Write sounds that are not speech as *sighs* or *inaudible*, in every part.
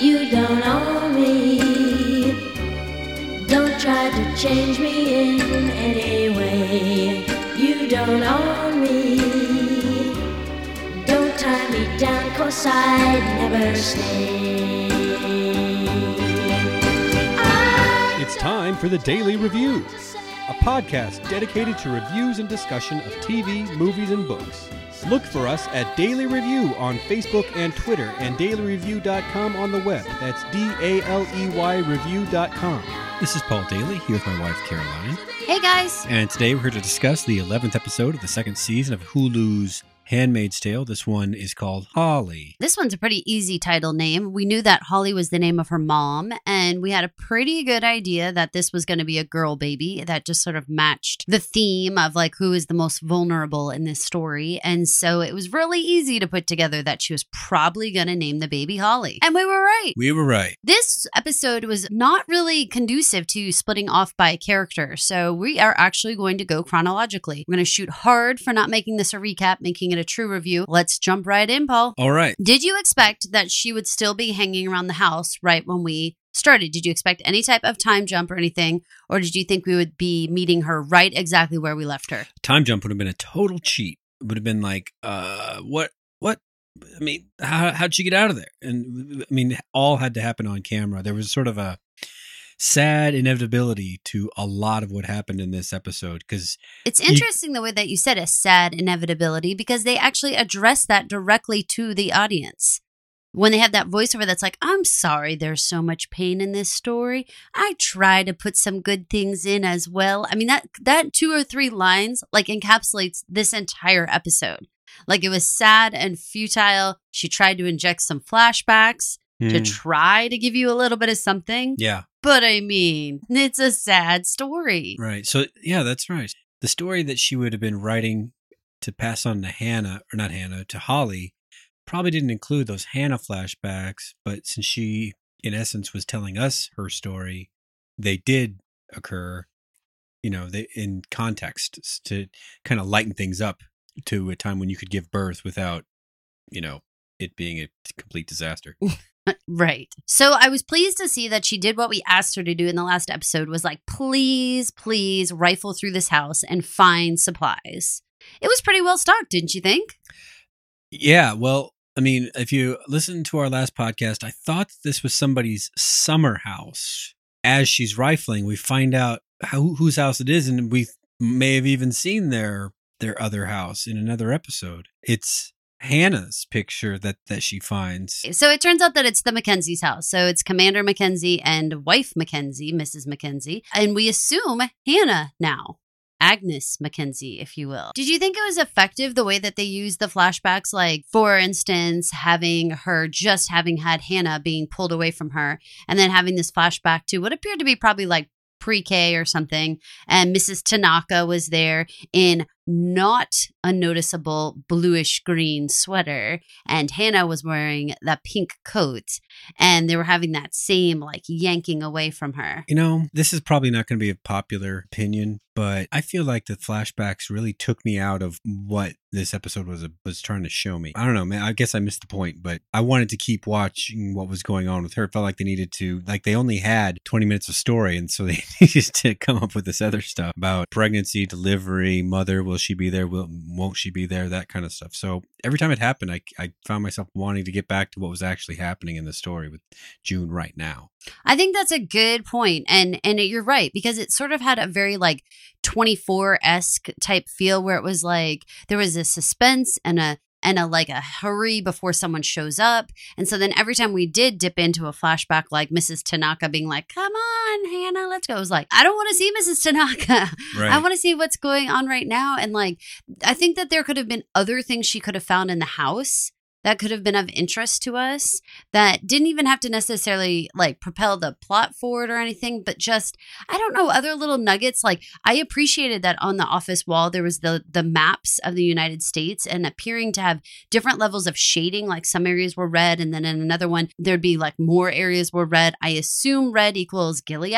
You don't own me. Don't try to change me in any way. You don't own me. Don't tie me down, cause I'd never stay. It's time for the Daley Review, a podcast dedicated to reviews and discussion of TV, movies, and books. Look for us at Daley Review on Facebook and Twitter and daleyreview.com on the web. That's D A L E Y review.com. This is Paul Daly here with my wife Caroline. Hey guys. And today we're here to discuss the 11th episode of the second season of Hulu's Handmaid's Tale. This one is called Holly. This one's a pretty easy title name. We knew that Holly was the name of her mom, and we had a pretty good idea that this was going to be a girl baby that just sort of matched the theme of like who is the most vulnerable in this story. And so it was really easy to put together that she was probably going to name the baby Holly. And we were right. We were right. This episode was not really conducive to splitting off by character, so we are actually going to go chronologically. We're going to shoot hard for not making this a recap, making it a true review. Let's jump right in, Paul. All right. Did you expect that she would still be hanging around the house right when we started? Did you expect any type of time jump or anything? Or did you think we would be meeting her right exactly where we left her? time jump would have been a total cheat. It would have been like, uh, what, what? I mean, how, how'd she get out of there? And I mean, all had to happen on camera. There was sort of a sad inevitability to a lot of what happened in this episode because It's You- interesting the way that you said a sad inevitability because they actually address that directly to the audience. When they have that voiceover that's like, I'm sorry there's so much pain in this story. I try to put some good things in as well. I mean that that two or three lines like encapsulates this entire episode. Like it was sad and futile. She tried to inject some flashbacks to try to give you a little bit of something. Hmm. yeah, But I mean, it's a sad story. right. So yeah, that's right. The story that she would have been writing to pass on to Hannah, or not Hannah, to Holly, probably didn't include those Hannah flashbacks. But since she, in essence, was telling us her story, they did occur. You know, they in context to kind of lighten things up to a time when you could give birth without, you know, it being a complete disaster. *laughs* Right. So I was pleased to see that she did what we asked her to do in the last episode was like, please, please rifle through this house and find supplies. It was pretty well stocked, didn't you think? Yeah, well, I mean, if you listen to our last podcast, I thought this was somebody's summer house. As she's rifling, we find out how, whose house it is, and we may have even seen their their other house in another episode. It's Hannah's picture that that she finds. So it turns out that it's the Mackenzie's house. So it's Commander Mackenzie and wife Mackenzie, Mrs. Mackenzie. And we assume Hannah now. Agnes Mackenzie, if you will. Did you think it was effective the way that they used the flashbacks? Like, for instance, having her just having had Hannah being pulled away from her, and then having this flashback to what appeared to be probably like pre K or something. And Mrs. Tanaka was there in not a noticeable bluish green sweater and Hannah was wearing that pink coat and they were having that same like yanking away from her. You know, this is probably not going to be a popular opinion, but I feel like the flashbacks really took me out of what this episode was a, was trying to show me. I don't know, man. I guess I missed the point, but I wanted to keep watching what was going on with her. It felt like they needed to, like they only had 20 minutes of story, and so *laughs* they needed to come up with this other stuff about pregnancy, delivery, mother. Will she be there? Will won't she be there? That kind of stuff. So every time it happened, I I found myself wanting to get back to what was actually happening in the story with June right now. I think that's a good point and and you're right because it sort of had a very like 24-esque type feel where it was like there was a suspense and a and a like a hurry before someone shows up. And so then every time we did dip into a flashback like Mrs. Tanaka being like, "Come on, Hannah, let's go." It was like, "I don't want to see Mrs. Tanaka. Right. I want to see what's going on right now." And like I think that there could have been other things she could have found in the house that could have been of interest to us that didn't even have to necessarily like propel the plot forward or anything but just i don't know other little nuggets like i appreciated that on the office wall there was the the maps of the united states and appearing to have different levels of shading like some areas were red and then in another one there'd be like more areas were red i assume red equals gilead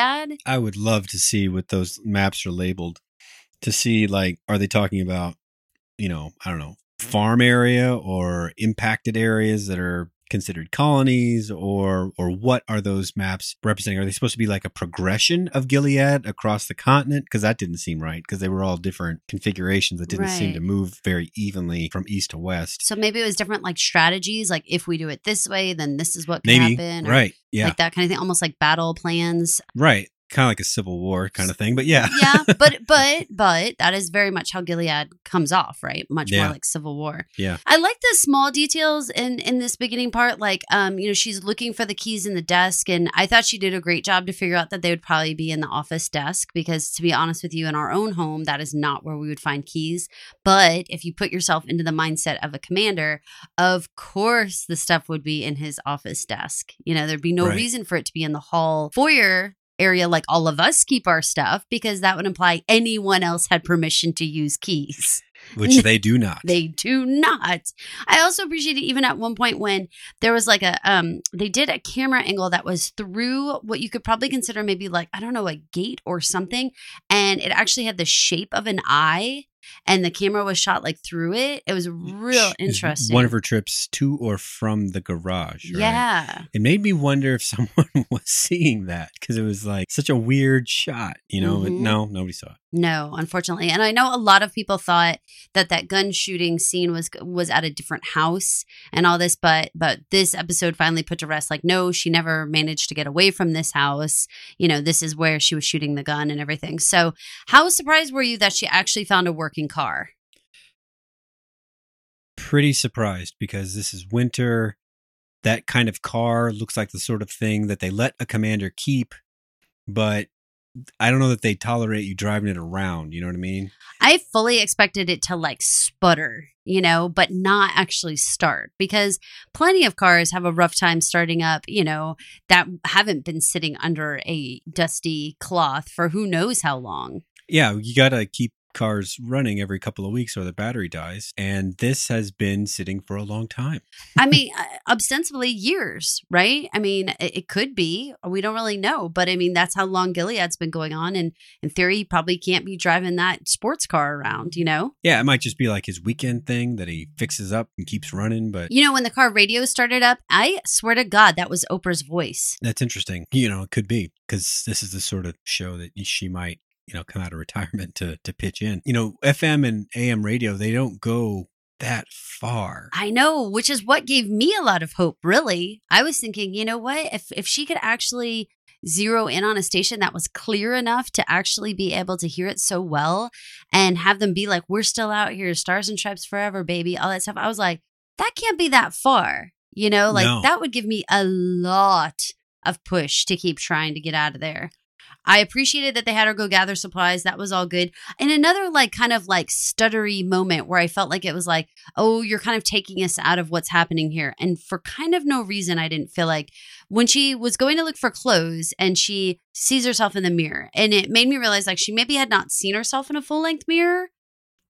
I would love to see what those maps are labeled. To see like are they talking about, you know, I don't know, farm area or impacted areas that are considered colonies or or what are those maps representing? Are they supposed to be like a progression of Gilead across the continent? Because that didn't seem right because they were all different configurations that didn't seem to move very evenly from east to west. So maybe it was different like strategies. Like if we do it this way, then this is what can Maybe happen. or right, yeah, Like that kind of thing, almost like battle plans. right, kind of like a civil war kind of thing. But yeah, yeah, *laughs* but but but that is very much how Gilead comes off, right? Much Yeah. more like Civil War. Yeah. I like the small details in in this beginning part. Like, um, you know, she's looking for the keys in the desk, and I thought she did a great job to figure out that they would probably be in the office desk because, to be honest with you, in our own home, that is not where we would find keys. But if you put yourself into the mindset of a commander, of course the stuff would be in his office desk. You know, there'd be no Right. reason for it to be in the hall foyer area like all of us keep our stuff because that would imply anyone else had permission to use keys. which *laughs* they do not. They do not. I also appreciate it even at one point when there was like a um they did a camera angle that was through what you could probably consider maybe like I don't know a gate or something and it actually had the shape of an eye and the camera was shot like through it. It was real interesting. One of her trips to or from the garage. right? Yeah. It made me wonder if *laughs* someone was seeing that because it was like such a weird shot, you know? but Mhm. No, nobody saw it. No, unfortunately. And I know a lot of people thought that that gun shooting scene was was at a different house and all this, but but this episode finally put to rest like no, she never managed to get away from this house. You know, this is where she was shooting the gun and everything. So, how surprised were you that she actually found a working car? Pretty surprised because this is winter. That kind of car looks like the sort of thing that they let a commander keep, but I don't know that they tolerate you driving it around. You know what I mean? I fully expected it to like sputter, you know, but not actually start because plenty of cars have a rough time starting up, you know, that haven't been sitting under a dusty cloth for who knows how long. Yeah, you got to keep cars running every couple of weeks or the battery dies. And this has been sitting for a long time. I mean, *laughs* uh, ostensibly years, right? I mean, it, it could be. We don't really know, but I mean, that's how long Gilead's been going on. And in theory, he probably can't be driving that sports car around, you know? Yeah, it might just be like his weekend thing that he fixes up and keeps running, but You know, when the car radio started up, I swear to God, that was Oprah's voice. that's interesting. You know, it could be because this is the sort of show that she might, you know, come out of *laughs* retirement to to pitch in. You know, FM and AM radio, they don't go that far. I know, which is what gave me a lot of hope, really. I was thinking, you know what? If if she could actually zero in on a station that was clear enough to actually be able to hear it so well and have them be like, We're still out here, stars and stripes forever, baby, all that stuff. I was like, that can't be that far. You know, like No. that would give me a lot of push to keep trying to get out of there. I appreciated that they had her go gather supplies. That was all good. And another like kind of like stuttery moment where I felt like it was like, oh, you're kind of taking us out of what's happening here. And for kind of no reason, I didn't feel like when she was going to look for clothes and she sees herself in the mirror. And it made me realize like she maybe had not seen herself in a full length mirror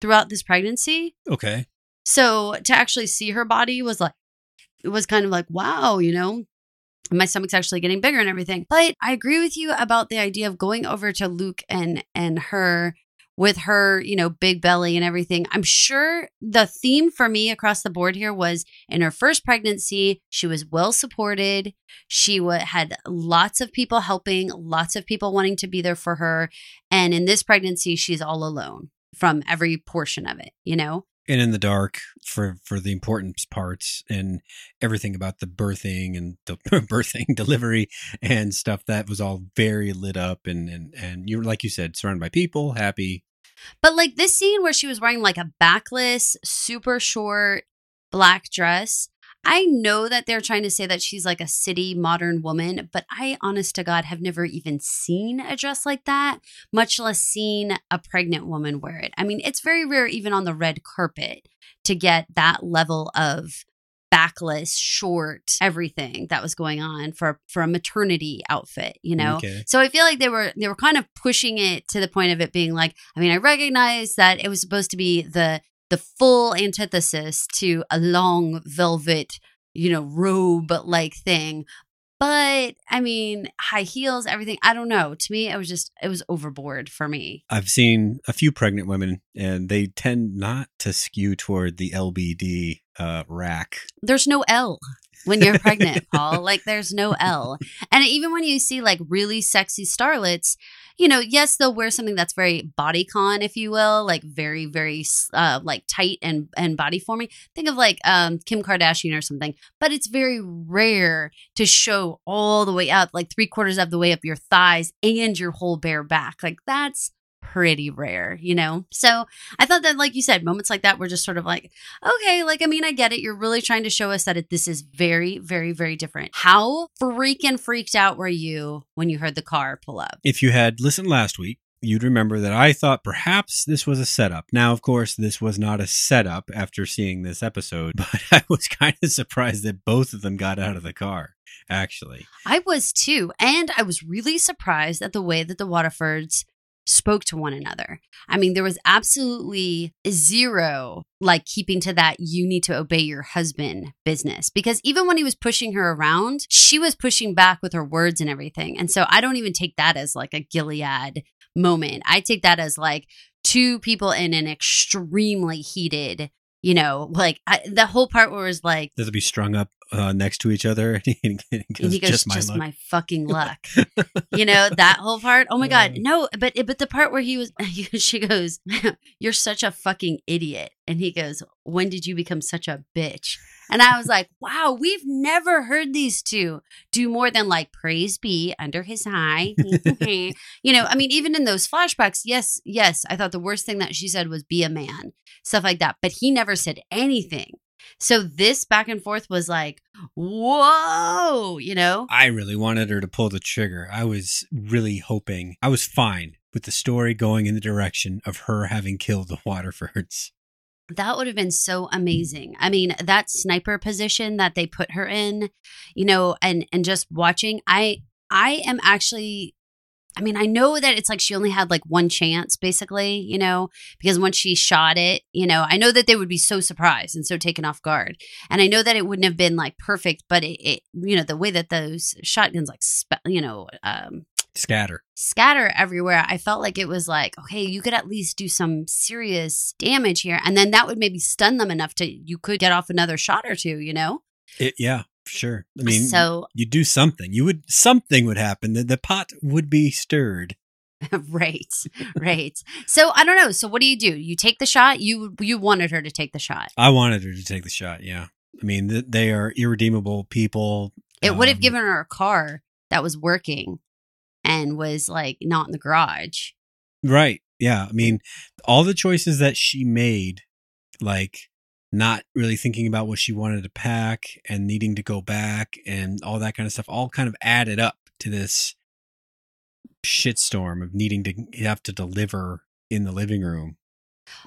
throughout this pregnancy. Okay. So to actually see her body was like, it was kind of like, wow, you know, my stomach's actually getting bigger and everything. But I agree with you about the idea of going over to Luke and and her with her, you know, big belly and everything. I'm sure the theme for me across the board here was in her first pregnancy, she was well supported. She wa had lots of people helping, lots of people wanting to be there for her. And in this pregnancy, she's all alone from every portion of it, you know? And in the dark for for the important parts and everything about the birthing and the *laughs* birthing delivery and stuff that was all very lit up and and and you're like you said surrounded by people happy. But like this scene where she was wearing like a backless, super short black dress, I know that they're trying to say that she's like a city modern woman, but I, honest to God, have never even seen a dress like that, much less seen a pregnant woman wear it. I mean, it's very rare, even on the red carpet, to get that level of backless, short, everything that was going on for for a maternity outfit. You know, okay so I feel like they were they were kind of pushing it to the point of it being like, I mean, I recognize that it was supposed to be the the full antithesis to a long velvet, you know, robe like thing. But I mean, high heels, everything. I don't know. To me, it was just it was overboard for me. I've seen a few pregnant women and they tend not to skew toward the LBD uh, rack There's no L. when you're pregnant, Paul. *laughs* Like there's no L. And even when you see like really sexy starlets, you know, yes, they'll wear something that's very body con, if you will, like very, very uh, like tight and and body forming. Think of like um, Kim Kardashian or something. But it's very rare to show all the way up, like three quarters of the way up your thighs and your whole bare back. Like that's pretty rare, you know? So I thought that, like you said, moments like that were just sort of like, okay, like, I mean, I get it. You're really trying to show us that it, this is very, very, very different. How freaking freaked out were you when you heard the car pull up? If you had listened last week, you'd remember that I thought perhaps this was a setup. Now, of course, this was not a setup after seeing this episode, *laughs* but I was kind of surprised that both of them got out of the car, actually. I was too. And I was really surprised at the way that the Waterfords spoke to one another. I mean, there was absolutely zero like keeping to that you need to obey your husband business because even when he was pushing her around, she was pushing back with her words and everything. And so I don't even take that as like a Gilead moment. I take that as like two people in an extremely heated you know, like I, the whole part where it was like, Does it be strung up uh, next to each other? *laughs* and he goes, just, my, just my fucking *laughs* luck. you know, that whole part. Oh my God. No, but, but the part where he was, *laughs* she goes, You're such a fucking idiot. And he goes, When did you become such a bitch? And I was like, wow, we've never heard these two do more than like praise be under His Eye. you know, I mean, even in those flashbacks, yes, yes, I thought the worst thing that she said was be a man, stuff like that. But he never said anything. So this back and forth was like, whoa, you know? I really wanted her to pull the trigger. I was really hoping, I was fine with the story going in the direction of her having killed the Waterfords. That would have been so mm-hmm. amazing. I mean, that sniper position that they put her in, you know, and and just watching, I I am actually I mean, I know that it's like she only had like one chance, basically, you know, because once she shot it, you know, I know that they would be so surprised and so taken off guard. And I know that it wouldn't have been like perfect, but it, it you know, the way that those shotguns like, spe- you know, um, scatter. scatter everywhere i felt like it was like okay you could at least do some serious damage here. And then that would maybe stun them enough to you could get off another shot or two you know? It, yeah sure i mean so you do something you would something would happen the, the pot would be stirred *laughs* right right so i don't know so what do you do you take the shot you you wanted her to take the shot i wanted her to take the shot yeah i mean th- they are irredeemable people it um, would have given her a car that was working and was like not in the garage. Right. Yeah. I mean, all the choices that she made, like not really thinking about what she wanted to pack and needing to go back and all that kind of stuff, all kind of added up to this shitstorm of needing to have to deliver in the living room.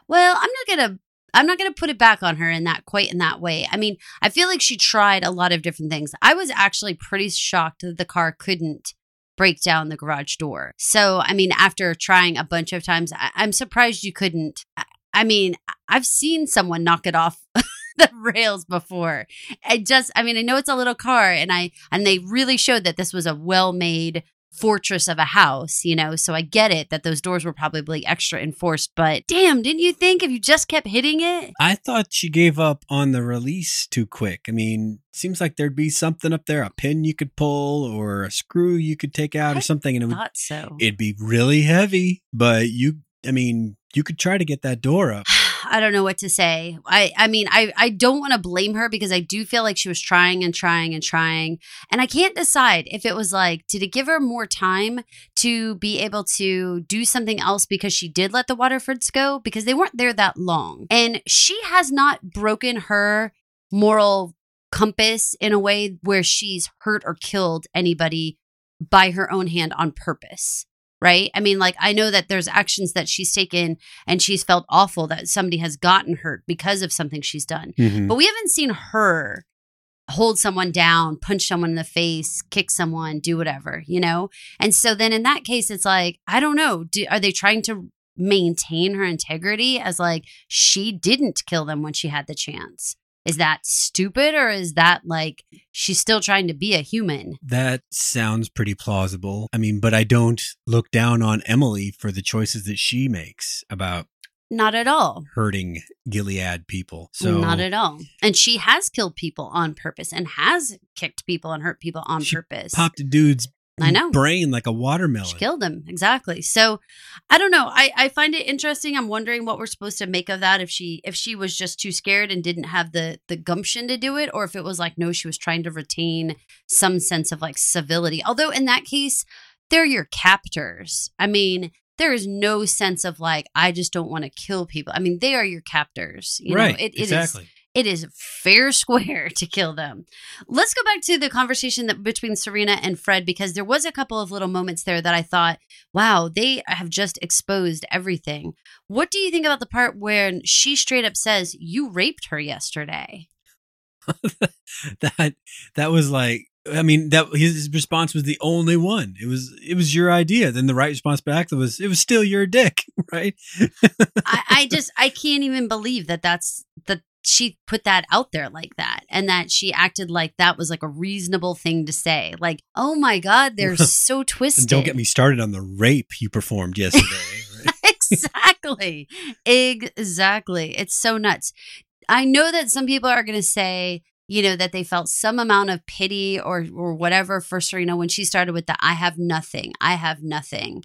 Well, I'm not going to I'm not going to put it back on her in that quite in that way. I mean, I feel like she tried a lot of different things. I was actually pretty shocked that the car couldn't break down the garage door. So, I mean, after trying a bunch of times, I- am surprised you couldn't. I mean, I've seen someone knock it off *laughs* the rails before. I just, I mean, I know it's a little car, and I and they really showed that this was a well-made fortress of a house, you know. So I get it that those doors were probably extra enforced, but damn, didn't you think if you just kept hitting it? I thought she gave up on the release too quick. I mean, seems like there'd be something up there, a pin you could pull or a screw you could take out I or something, and it would, so. it'd be really heavy. But you, I mean, you could try to get that door up. *sighs* I don't know what to say. I I mean, I I don't want to blame her because I do feel like she was trying and trying and trying. And I can't decide if it was like did it give her more time to be able to do something else because she did let the Waterfords go because they weren't there that long. And she has not broken her moral compass in a way where she's hurt or killed anybody by her own hand on purpose right? I mean, like, I know that there's actions that she's taken and she's felt awful that somebody has gotten hurt because of something she's done. Mhm. But we haven't seen her hold someone down, punch someone in the face, kick someone, do whatever, you know? And so then in that case, it's like, I don't know. Do, are they trying to maintain her integrity as like she didn't kill them when she had the chance? Is that stupid or is that like she's still trying to be a human? That sounds pretty plausible. I mean, but I don't look down on Emily for the choices that she makes about Not at all. hurting Gilead people. So Not at all. And she has killed people on purpose and has kicked people and hurt people on purpose. popped a dude's I know. brain like a watermelon. She killed him. Exactly. So I don't know. I, I find it interesting. I'm wondering what we're supposed to make of that if she if she was just too scared and didn't have the the gumption to do it, or if it was like, no, she was trying to retain some sense of like civility. Although in that case, they're your captors. I mean, there is no sense of like, I just don't want to kill people. I mean, they are your captors. You right. know, it, it is exactly. It is fair *laughs* square to kill them. Let's go back to the conversation that between Serena and Fred because there was a couple of little moments there that I thought, wow, they have just exposed everything. What do you think about the part where she straight up says, "You raped her yesterday"? *laughs* that that was like I mean that his response was the only one. It was it was your idea. Then the right response back was it was still your dick, *laughs* right? I, I just I can't even believe that that's that she put that out there like that and that she acted like that was like a reasonable thing to say. Like, oh my god, they're *laughs* so twisted. Don't get me started on the rape you performed yesterday. *laughs* right? exactly. Exactly. It's so nuts. I know that some people are going to say, you know, that they felt some amount of pity or or whatever for Serena when she started with the I have nothing. I have nothing.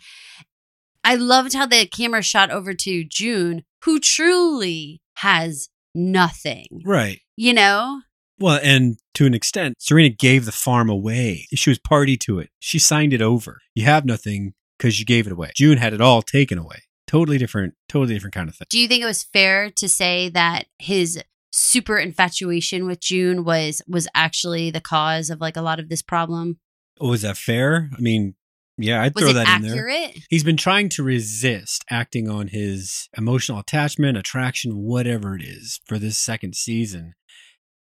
I loved how the camera shot over to June, who truly has nothing. right. You know? Well, and to an extent, Serena gave the farm away. She was party to it. She signed it over. You have nothing because you gave it away. June had it all taken away. Totally different, totally different kind of thing. Do you think it was fair to say that his super infatuation with June was was actually the cause of like a lot of this problem? Was that fair? I mean, yeah, I'd Was throw that in there. accurate? He's been trying to resist acting on his emotional attachment, attraction, whatever it is, for this second season.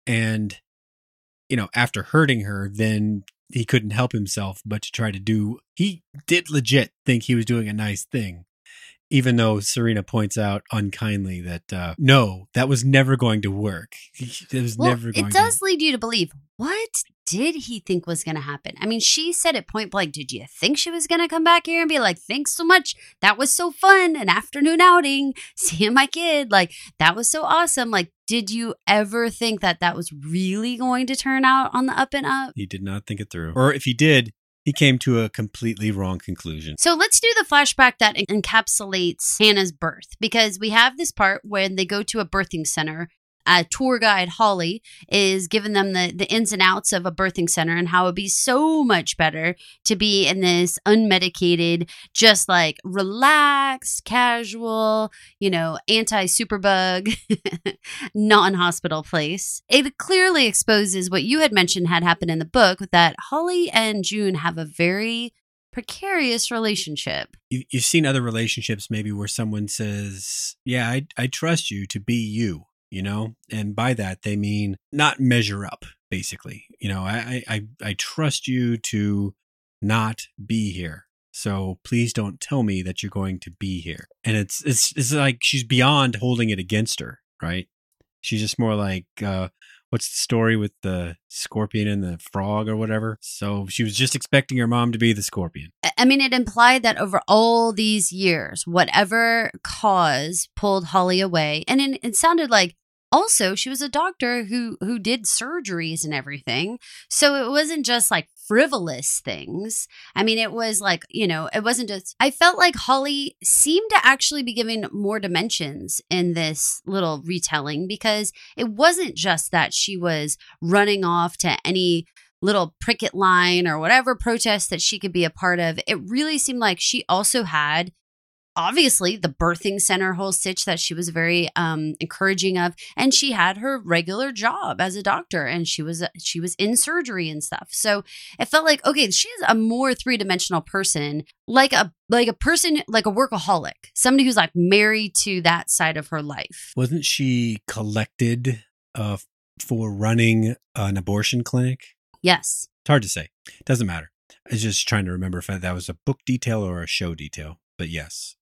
And, you know, after hurting her, then he couldn't help himself but to try to do, he did legit think he was doing a nice thing. Even though Serena points out unkindly that uh, no, that was never going to work. *laughs* It was Well, never going it to. does lead you to believe what did he think was going to happen? I mean, she said it point blank. Did you think she was going to come back here and be like, "Thanks so much. That was so fun. An afternoon outing, *laughs* seeing my kid. Like that was so awesome." Like, did you ever think that that was really going to turn out on the up and up? He did not think it through. Or if he did, he came to a completely wrong conclusion. So let's do the flashback that encapsulates Hannah's birth because we have this part when they go to a birthing center. A tour guide, Holly, is giving them the, the ins and outs of a birthing center and how it'd be so much better to be in this unmedicated, just like relaxed, casual, you know, anti superbug, *laughs* non hospital place. It clearly exposes what you had mentioned had happened in the book that Holly and June have a very precarious relationship. you, you've seen other relationships maybe where someone says, "Yeah, I I trust you to be you," you know, and by that they mean not measure up. Basically, you know, I I I- trust you to not be here. So please don't tell me that you're going to be here. And it's it's it's like she's beyond holding it against her, right? She's just more like uh what's the story with the scorpion and the frog or whatever? So she was just expecting her mom to be the scorpion. I- mean, it implied that over all these years, whatever cause pulled Holly away, and it, it sounded like also she was a doctor who who did surgeries and everything. So it wasn't just like frivolous things. I mean, it was like, you know, it wasn't just I felt like Holly seemed to actually be giving more dimensions in this little retelling because it wasn't just that she was running off to any little picket line or whatever protest that she could be a part of. It really seemed like she also had obviously the birthing center whole stitch that she was very um encouraging of and she had her regular job as a doctor and she was she was in surgery and stuff so it felt like okay she is a more three-dimensional person like a like a person like a workaholic somebody who's like married to that side of her life Wasn't she collected uh, for running an abortion clinic? yes It's hard to say. Doesn't matter. I was just trying to remember if that was a book detail or a show detail. But yes,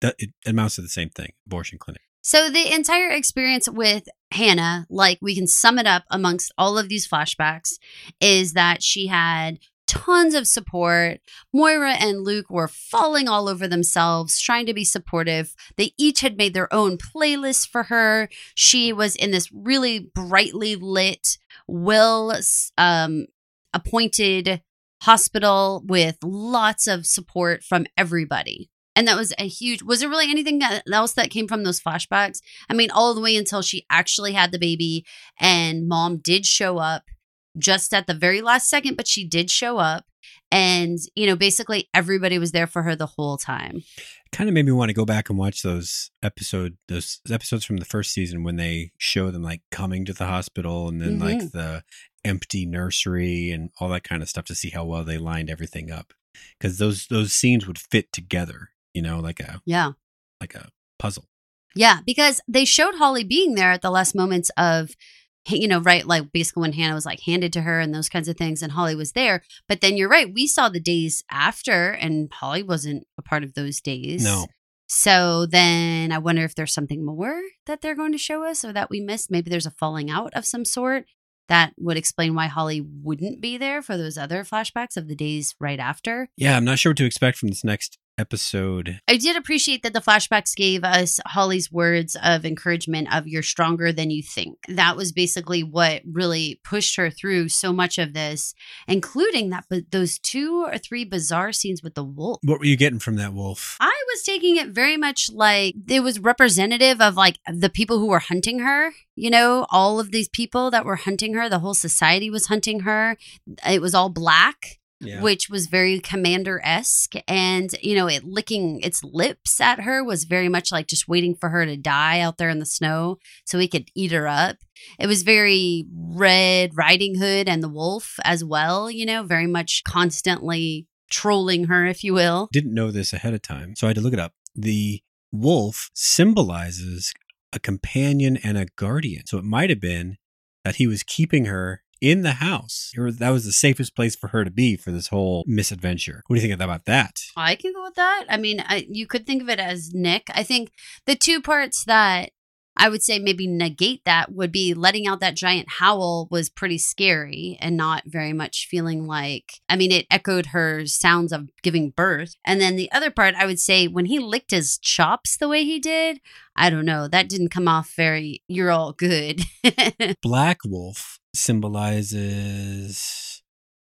that, it amounts to the same thing abortion clinic. So the entire experience with Hannah, like we can sum it up amongst all of these flashbacks, is that she had tons of support. Moira and Luke were falling all over themselves, trying to be supportive. They each had made their own playlist for her. She was in this really brightly lit, well um, appointed hospital with lots of support from everybody. And that was a huge. Was there really anything else that came from those flashbacks? I mean, all the way until she actually had the baby and mom did show up just at the very last second, but she did show up. And, you know, basically everybody was there for her the whole time. kind of made me want to go back and watch those episode those episodes from the first season when they show them like coming to the hospital and then like mm-hmm. the empty nursery and all that kind of stuff to see how well they lined everything up because those those scenes would fit together you know like a Yeah. like a puzzle Yeah, because they showed Holly being there at the last moments of, you know, right, like basically when Hannah was like handed to her and those kinds of things, and Holly was there. But then you're right, we saw the days after, and Holly wasn't a part of those days. no So then I wonder if there's something more that they're going to show us or that we missed. Maybe there's a falling out of some sort that would explain why Holly wouldn't be there for those other flashbacks of the days right after. yeah i'm not sure what to expect from this next episode I did appreciate that the flashbacks gave us Holly's words of encouragement of you're stronger than you think. That was basically what really pushed her through so much of this, including that but those two or three bizarre scenes with the wolf. what were you getting from that wolf I was taking it very much like it was representative of like the people who were hunting her. You know, all of these people that were hunting her, the whole society was hunting her. It was all black yeah which was very commander esque. And, you know, it licking its lips at her was very much like just waiting for her to die out there in the snow so he could eat her up. It was very Red Riding Hood and the wolf as well, you know, very much constantly trolling her, if you will. didn't know this ahead of time, so I had to look it up. The wolf symbolizes a companion and a guardian. So it might have been that he was keeping her in the house. Or That was the safest place for her to be for this whole misadventure. What do you think about that? I can go with that. I mean, I, you could think of it as Nick. I think the two parts that I would say maybe negate that would be letting out that giant howl was pretty scary and not very much feeling like, I mean, it echoed her sounds of giving birth. And then the other part, I would say when he licked his chops the way he did, I don't know, that didn't come off very, you're all good. *laughs* Black wolf symbolizes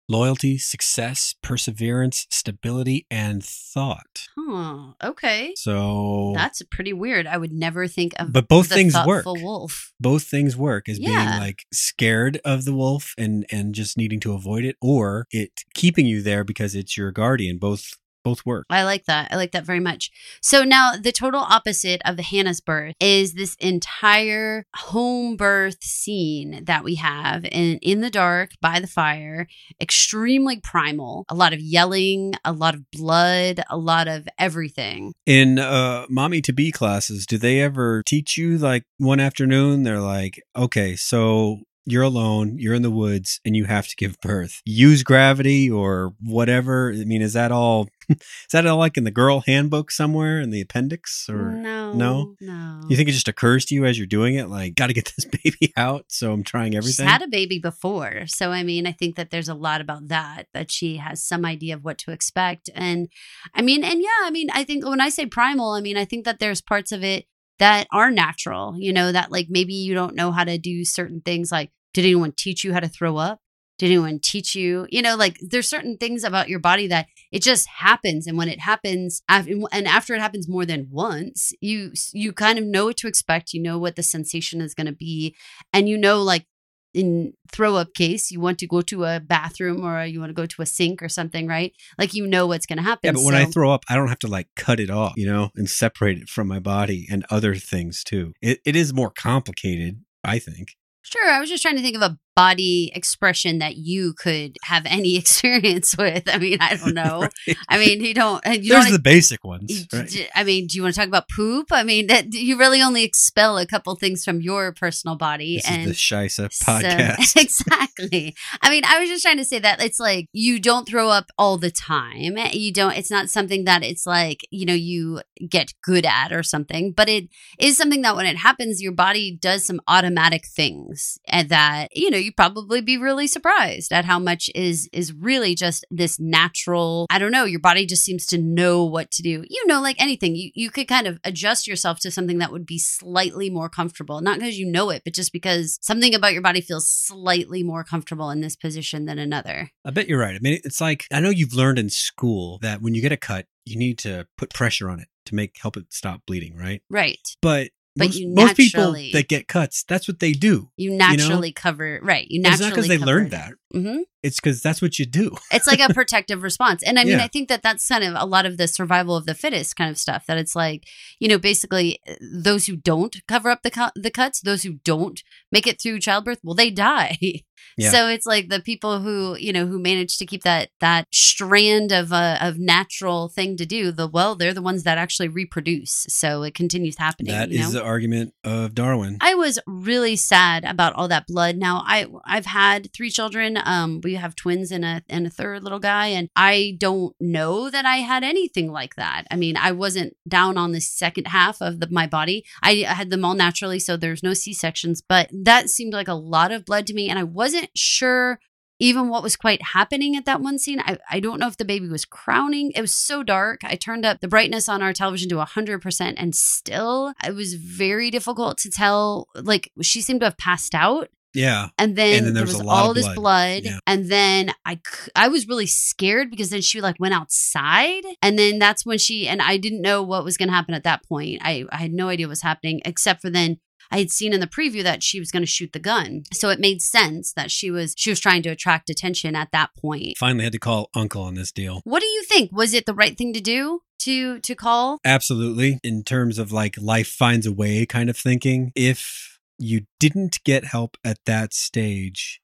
loyalty, success, perseverance, stability, and thought. huh, okay. So That's pretty weird. I would never think of But both things work. wolf. both things work as Yeah. being like scared of the wolf and and just needing to avoid it or it keeping you there because it's your guardian both both work I like that. I like that very much. So now the total opposite of the Hannah's birth is this entire home birth scene that we have in in the dark by the fire, extremely primal. A lot of yelling, a lot of blood, a lot of everything. in uh mommy to be classes do they ever teach you like one afternoon they're like okay so you're alone you're in the woods and you have to give birth use gravity or whatever i mean is that all *laughs* is that all like in the girl handbook somewhere in the appendix or no, no? no. you think it just occurs to you as you're doing it like got to get this *laughs* baby out so i'm trying She's everything had a baby before. So, I mean, I think that there's a lot about that, that she has some idea of what to expect. And I mean, and yeah, I mean, I think when I say primal, I mean, I think that there's parts of it that are natural, you know, that like maybe you don't know how to do certain things. Like, did anyone teach you how to throw up? Did anyone teach you? You know, like there's certain things about your body that it just happens, and when it happens, and after it happens more than once, you you kind of know what to expect. You know what the sensation is going to be, and you know, like in throw up case, you want to go to a bathroom or you want to go to a sink or something, right? Like you know what's going to happen. Yeah, but when I throw up, I don't have to like cut it off, you know, and separate it from my body and other things too. It, it is more complicated, I think. Sure, I was just trying to think of a body expression that you could have any *laughs* experience with. I mean, I don't *laughs* know. Right? I mean, you don't. You There's don't. the basic ones. right? d- I mean, do you want to talk about poop? I mean, that you really only expel a couple things from your personal body, This and is the Shisa So- *laughs* podcast. exactly. I mean, I was just trying to say that it's like you don't throw up all the time. You don't, it's not something that it's like, you know, you get good at or something, but it is something that when it happens, your body does some automatic things and that, you know, you'd probably be really surprised at how much is is really just this natural. I don't know. Your body just seems to know what to do. You know, like anything, you you could kind of adjust yourself to something that would be slightly more comfortable, not because you know it, but just because something about your body feels slightly more comfortable in this position than another. I bet you're right. I mean, it's like I know you've learned in school that when you get a cut, you need to put pressure on it to make help it stop bleeding, right? Right. But But most, you most people that get cuts, that's what they do. You naturally cover right. You And it's not because they learned that. hmm It's because that's what you do. It's like a *laughs* protective response. And I mean, Yeah. I think that that's kind of a lot of the survival of the fittest kind of stuff that it's like, you know, basically uh, those who don't cover up the cu- the cuts, those who don't make it through childbirth, well they die. *laughs* Yeah. So it's like the people who, you know, who manage to keep that that strand of a of natural thing to do, the well, they're the ones that actually reproduce. So it continues happening, That you know? the argument of Darwin. I was really sad about all that blood. Now I I've had three children. Um, we have twins and a and a third little guy, and I don't know that I had anything like that. I mean, I wasn't down on the second half of the, my body. I, I had them all naturally, so there's no C sections. But that seemed like a lot of blood to me, and I wasn't sure even what was quite happening at that one scene. I, I don't know if the baby was crowning. It was so dark. I turned up the brightness on our television to 100%, and still, it was very difficult to tell. Like, she seemed to have passed out. Yeah. And then, And then there there was was a lot all this blood. blood. Yeah. And then I, I was really scared because then she like went outside. And then that's when she, and I didn't know what was going to happen at that point. I, I had no idea what was happening except for then I had seen in the preview that she was going to shoot the gun. So it made sense that she was, she was trying to attract attention at that point. Finally had to call uncle on this deal. What do you think? Was it the right thing to do to, to call? Absolutely. In terms of like life finds a way kind of thinking, if you didn't get help at that stage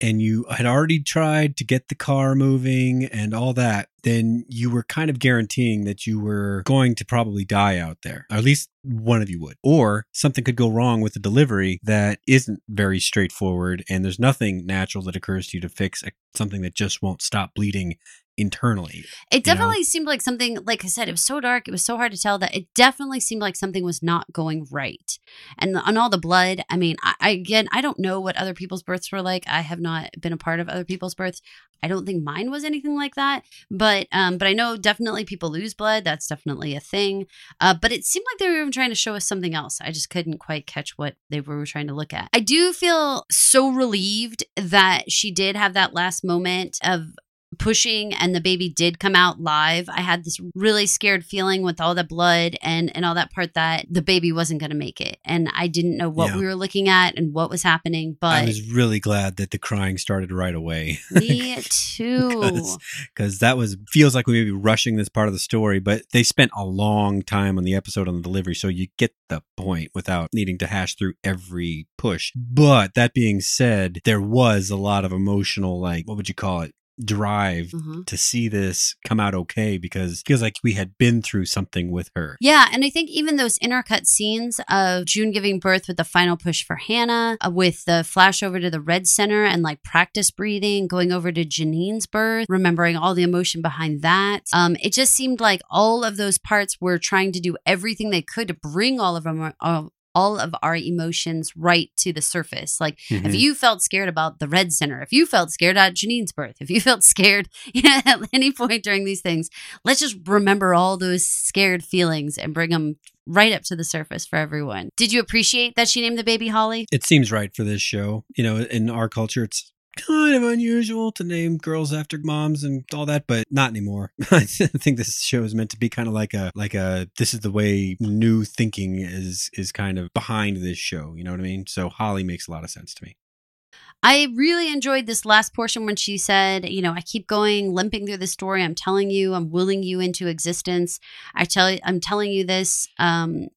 and you had already tried to get the car moving and all that, then you were kind of guaranteeing that you were going to probably die out there. Or at least one of you would. Or something could go wrong with the delivery that isn't very straightforward and there's nothing natural that occurs to you to fix a- something that just won't stop bleeding internally. It you know? definitely seemed like something, like I said, it was so dark. It was so hard to tell that it definitely seemed like something was not going right. And on all the blood, I mean, I, I again, I don't know what other people's births were like. I have not been a part of other people's births. I don't think mine was anything like that. But, um, but I know definitely people lose blood. That's definitely a thing. Uh, but it seemed like they were even trying to show us something else. I just couldn't quite catch what they were trying to look at. I do feel so relieved that she did have that last moment of pushing and the baby did come out live i had this really scared feeling with all the blood and and all that part that the baby wasn't going to make it and i didn't know what Yeah. we were looking at and what was happening but I was really glad that the crying started right away. *laughs* me too Because- because that was feels like we may be rushing this part of the story, but they spent a long time on the episode on the delivery, so you get the point without needing to hash through every push. But that being said, there was a lot of emotional, like what would you call it, drive Mhm. to see this come out okay because it feels like we had been through something with her. Yeah, and I think even those intercut scenes of June giving birth with the final push for Hannah, uh, with the flash over to the Red Center and like practice breathing, going over to Janine's birth, remembering all the emotion behind that. Um, it just seemed like all of those parts were trying to do everything they could to bring all of them. All, all of our emotions right to the surface. Like Mhm. if you felt scared about the Red Center, if you felt scared at Janine's birth, if you felt scared you *laughs* know, at any point during these things, let's just remember all those scared feelings and bring them right up to the surface for everyone. Did you appreciate that she named the baby Holly? It seems right for this show. You know, in our culture, it's kind of unusual to name girls after moms and all that, but not anymore. *laughs* I think this show is meant to be kind of like a like a this is the way new thinking is is kind of behind this show. You know what I mean? So Holly makes a lot of sense to me. I really enjoyed this last portion when she said, you know, I keep going limping through the story. I'm telling you, I'm willing you into existence. I tell you, I'm telling you this. Um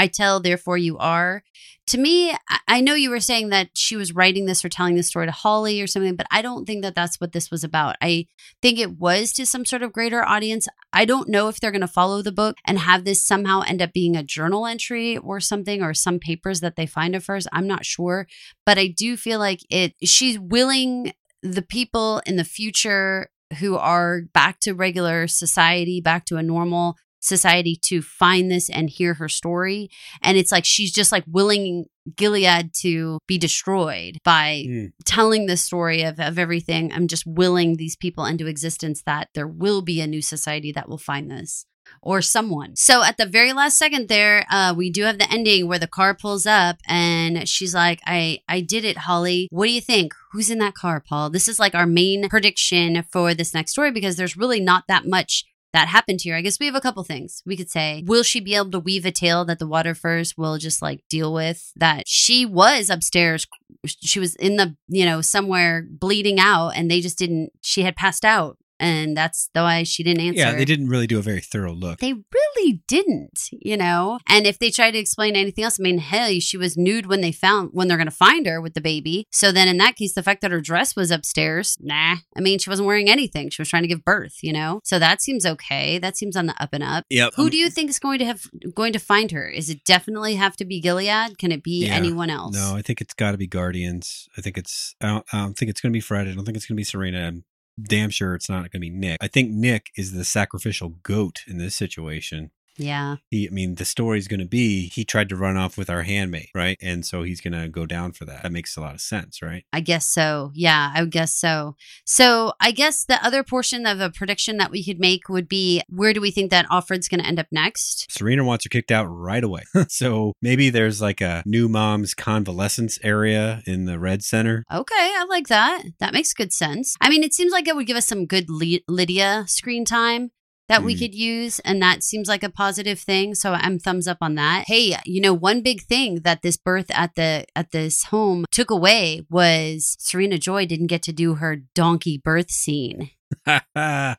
I tell, therefore you are. To me, I- know you were saying that she was writing this or telling this story to Holly or something, but I don't think that that's what this was about. I think it was to some sort of greater audience. I don't know if they're going to follow the book and have this somehow end up being a journal entry or something or some papers that they find of hers. I'm not sure, but I do feel like it she's willing the people in the future who are back to regular society, back to a normal society to find this and hear her story. And it's like she's just like willing Gilead to be destroyed by Mm. telling the story of, of everything. I'm just willing these people into existence that there will be a new society that will find this or someone. So at the very last second there, uh, we do have the ending where the car pulls up and she's like, I, I did it, Holly. What do you think? Who's in that car, Paul? This is like our main prediction for this next story because there's really not that much that happened here. I guess we have a couple things. We could say, will she be able to weave a tale that the Waterfords will just like deal with? That she was upstairs. She was in the, you know, somewhere bleeding out and they just didn't, she had passed out. And that's the why she didn't answer. Yeah, they didn't really do a very thorough look. They really didn't, you know? And if they tried to explain anything else, I mean, hey, she was nude when they found, when they're going to find her with the baby. So then in that case, the fact that her dress was upstairs, nah. I mean, she wasn't wearing anything. She was trying to give birth, you know? So that seems okay. That seems on the up and up. Yep. Who um, do you think is going to have, going to find her? Is it definitely have to be Gilead? Can it be Yeah. anyone else? No, I think it's got to be Guardians. I think it's. I don't, I don't think it's going to be Fred. I don't think it's going to be Serena. I'm damn sure it's not going to be Nick. I think Nick is the sacrificial goat in this situation. Yeah. He, I mean, the story's going to be he tried to run off with our handmaid, right? And so he's going to go down for that. That makes a lot of sense, right? I guess so. Yeah, I would guess so. So I guess the other portion of a prediction that we could make would be where do we think that Offred's going to end up next? Serena wants her kicked out right away. *laughs* so maybe there's like a new mom's convalescence area in the Red Center. Okay, I like that. That makes good sense. I mean, it seems like it would give us some good Ly- Lydia screen time that we Mm. could use, and that seems like a positive thing. So I'm thumbs up on that. Hey, you know, one big thing that this birth at the at this home took away was Serena Joy didn't get to do her donkey birth scene. *laughs* that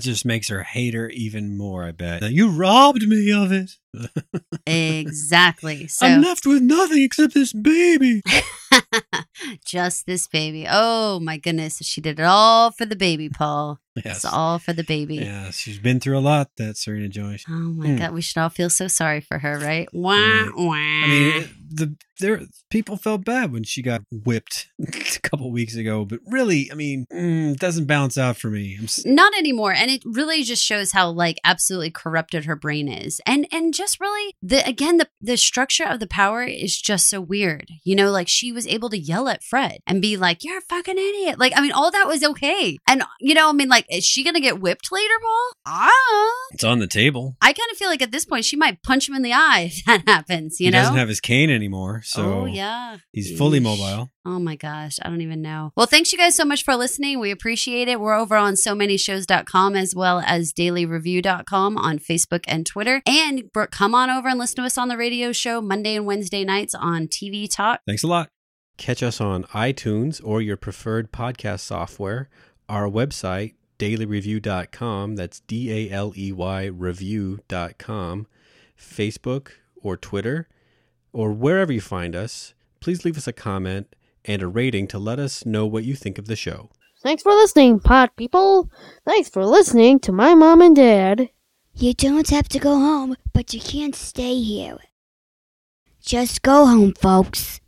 just makes her hate her even more, I bet. You robbed me of it. Exactly. *laughs* So I'm left with nothing except this baby. *laughs* just this baby. Oh my goodness, she did it all for the baby, Paul. Yes. It's all for the baby. Yeah, she's been through a lot, that Serena Joy. Oh my Hmm. god, we should all feel so sorry for her, right? Wah, Right. wah. I mean, the there people felt bad when she got whipped *laughs* a couple weeks ago, but really, I mean, mm, it doesn't bounce out for me. Not anymore and it really just shows how like absolutely corrupted her brain is and and just really the again the the structure of the power is just so weird you know like she was able to yell at fred and be like you're a fucking idiot like i mean all that was okay and you know i mean like is she gonna get whipped later paul ah it's on the table. i kind of feel like at this point she might punch him in the eye if that *laughs* happens you know. he know doesn't have his cane anymore, so oh yeah he's fully Yeesh. mobile. Oh my gosh, I don't even know. Well, thanks you guys so much for listening. We appreciate it. We're over on so many shows.com as well as daleyreview.com on Facebook and Twitter. And come on over and listen to us on the radio show Monday and Wednesday nights on TV Talk. Thanks a lot. Catch us on iTunes or your preferred podcast software. Our website, daleyreview.com, that's D A L E Y review.com, Facebook or Twitter, or wherever you find us. Please leave us a comment and a rating to let us know what you think of the show. Thanks for listening, pod people. Thanks for listening to my mom and dad. You don't have to go home, but you can't stay here. Just go home, folks.